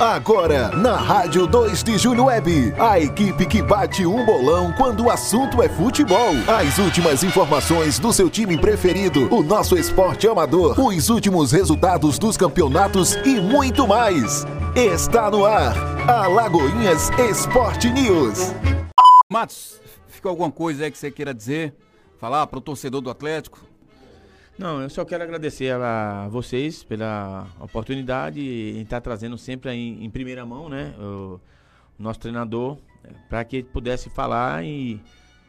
Agora, na Rádio 2 de Julho Web, a equipe que bate um bolão quando o assunto é futebol. As últimas informações do seu time preferido, o nosso esporte amador, os últimos resultados dos campeonatos e muito mais. Está no ar, Alagoinhas Esporte News. Matos, ficou alguma coisa aí que você queira dizer? Falar para o torcedor do Atlético? Não, eu só quero agradecer a vocês pela oportunidade em estar trazendo sempre em, em primeira mão, né, o, nosso treinador, é, para que ele pudesse falar e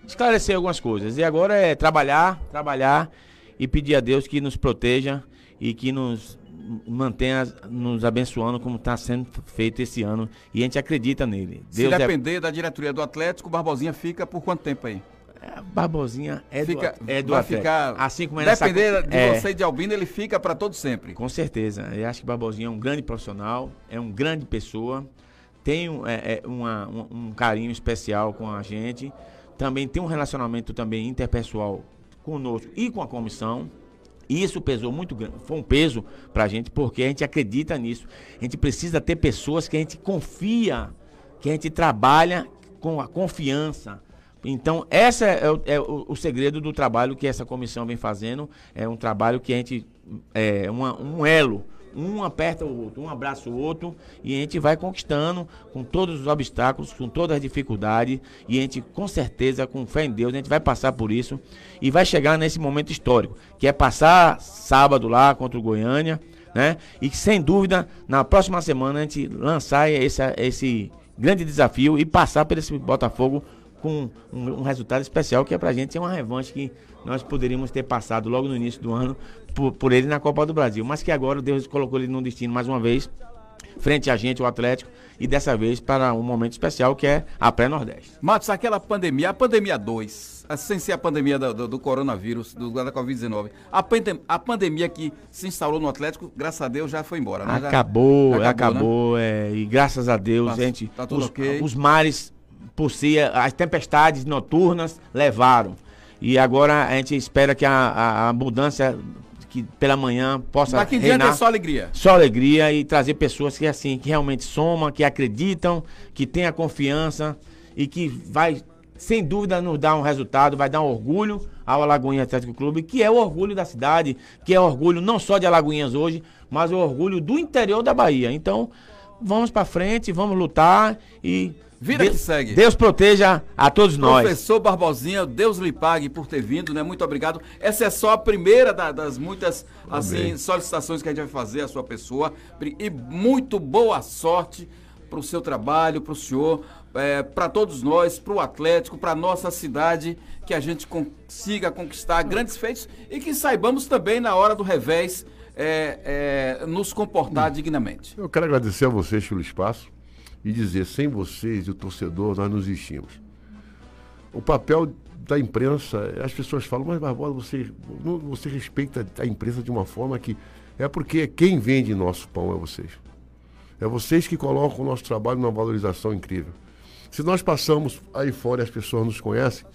esclarecer algumas coisas. E agora é trabalhar, trabalhar e pedir a Deus que nos proteja e que nos mantenha nos abençoando como está sendo feito esse ano. E a gente acredita nele. Deus Se é depender é... da diretoria do Atlético, o Barbosinha fica por quanto tempo aí? É, Barbosinha é fica, do, é do vai ficar assim como é depender nessa, de é, você e de Albino ele fica para todo sempre. Com certeza. Eu acho que Barbosinha é um grande profissional é um grande pessoa. Tem um, é, é uma, um, um, carinho especial com a gente. Também tem um relacionamento também interpessoal conosco e com a comissão. Isso pesou muito foi um peso para a gente, porque a gente acredita nisso. A gente precisa ter pessoas que a gente confia, que a gente trabalha com a confiança, então, esse é, o, é o, o, segredo do trabalho que essa comissão vem fazendo. É um trabalho que a gente. É uma, um elo. Um aperta o outro, um abraça o outro e a gente vai conquistando com todos os obstáculos, com todas as dificuldades. E a gente, com certeza, com fé em Deus, a gente vai passar por isso e vai chegar nesse momento histórico, que é passar sábado lá contra o Goiânia, né? E sem dúvida, na próxima semana a gente lançar esse, esse grande desafio e passar por esse Botafogo com um, um, resultado especial que é pra gente é uma revanche que nós poderíamos ter passado logo no início do ano por, por ele na Copa do Brasil. Mas que agora Deus colocou ele no destino mais uma vez, frente a gente, o Atlético, e dessa vez para um momento especial que é a pré-Nordeste. Matos, aquela pandemia, a pandemia 2, sem ser a pandemia do, do, do coronavírus, do, da Covid-19, a, pandem, a pandemia que se instalou no Atlético, graças a Deus, já foi embora, né? Acabou, já, acabou, acabou né? é, e graças a Deus, Passa, gente, tá os, okay. os mares por si, as tempestades noturnas levaram. E agora a gente espera que a, a, a mudança que pela manhã possa Daqui em diante é só alegria. Só alegria e trazer pessoas que assim, que realmente somam, que acreditam, que tenham confiança e que vai sem dúvida nos dar um resultado, vai dar um orgulho ao Alagoinha Atlético Clube, que é o orgulho da cidade, que é o orgulho não só de Alagoinhas hoje, mas o orgulho do interior da Bahia. Então, vamos para frente, vamos lutar e Vida Deus, que segue. Deus proteja a todos nós. Professor Barbosinha, Deus lhe pague por ter vindo, né? Muito obrigado. Essa é só a primeira da, das muitas assim solicitações que a gente vai fazer à sua pessoa. E muito boa sorte para o seu trabalho, para o senhor, é, para todos nós, para o Atlético, para nossa cidade, que a gente consiga conquistar grandes feitos e que saibamos também na hora do revés é, é, nos comportar dignamente. Eu quero agradecer a vocês pelo espaço e dizer, sem vocês e o torcedor, nós não existimos. O papel da imprensa, as pessoas falam, mas Barbosa, você, você respeita a imprensa de uma forma que. É porque quem vende nosso pão é vocês. É vocês que colocam o nosso trabalho numa valorização incrível. Se nós passamos aí fora e as pessoas nos conhecem,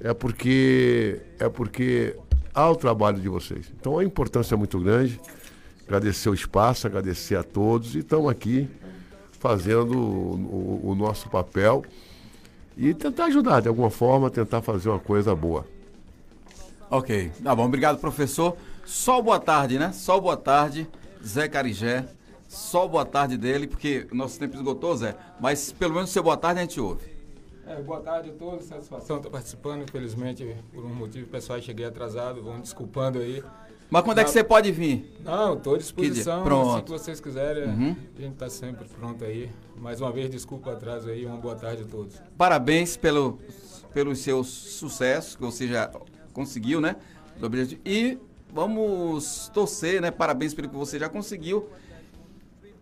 é porque é porque há o trabalho de vocês. Então a importância é muito grande. Agradecer o espaço, agradecer a todos e estamos aqui fazendo o, o, o nosso papel e tentar ajudar de alguma forma, tentar fazer uma coisa boa. Ok, tá bom, obrigado professor. Só boa tarde, né? Só boa tarde, Zé Carigé. Só boa tarde dele, porque nosso tempo esgotou, Zé. Mas pelo menos seu boa tarde a gente ouve. É, boa tarde a todos, satisfação estar participando. Infelizmente, por um motivo pessoal, cheguei atrasado, vão desculpando aí. Mas quando é que você pode vir? Não, estou à disposição. Pronto. Se que vocês quiserem, uhum. a gente está sempre pronto aí. Mais uma vez, desculpa o atraso aí. Uma boa tarde a todos. Parabéns pelo, pelos seus sucessos que você já conseguiu, né? E vamos torcer, né? Parabéns pelo que você já conseguiu.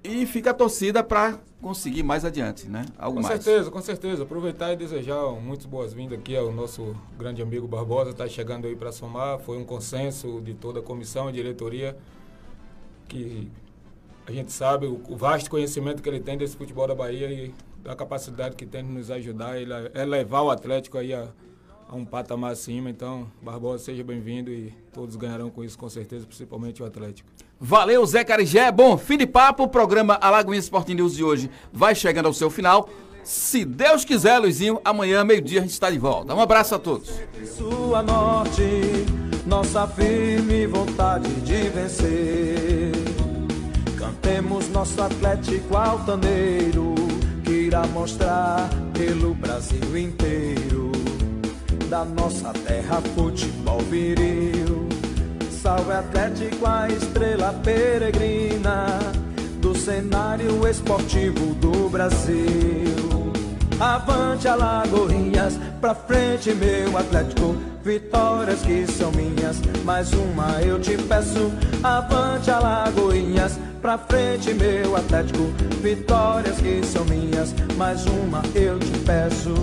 E fica a torcida para conseguir mais adiante, né? Algo com mais. certeza, com certeza. Aproveitar e desejar muitas boas-vindas aqui ao nosso grande amigo Barbosa, está chegando aí para somar. Foi um consenso de toda a comissão e diretoria que a gente sabe o, o, vasto conhecimento que ele tem desse futebol da Bahia e da capacidade que tem de nos ajudar, ele é levar o Atlético aí a, a um patamar acima. Então, Barbosa, seja bem-vindo e todos ganharão com isso, com certeza, principalmente o Atlético. Valeu, Zé Carigé. Bom, fim de papo. O programa Alagoinha Sport News de hoje vai chegando ao seu final. Se Deus quiser, Luizinho, amanhã, meio-dia, a gente está de volta. Um abraço a todos. Sua norte, nossa firme vontade de vencer. Cantemos nosso Atlético altaneiro, que irá mostrar pelo Brasil inteiro. Da nossa terra, futebol viril. Salve Atlético, a estrela peregrina do cenário esportivo do Brasil. Avante Alagoinhas, pra frente meu Atlético, vitórias que são minhas, mais uma eu te peço. Avante Alagoinhas, pra frente meu Atlético, vitórias que são minhas, mais uma eu te peço.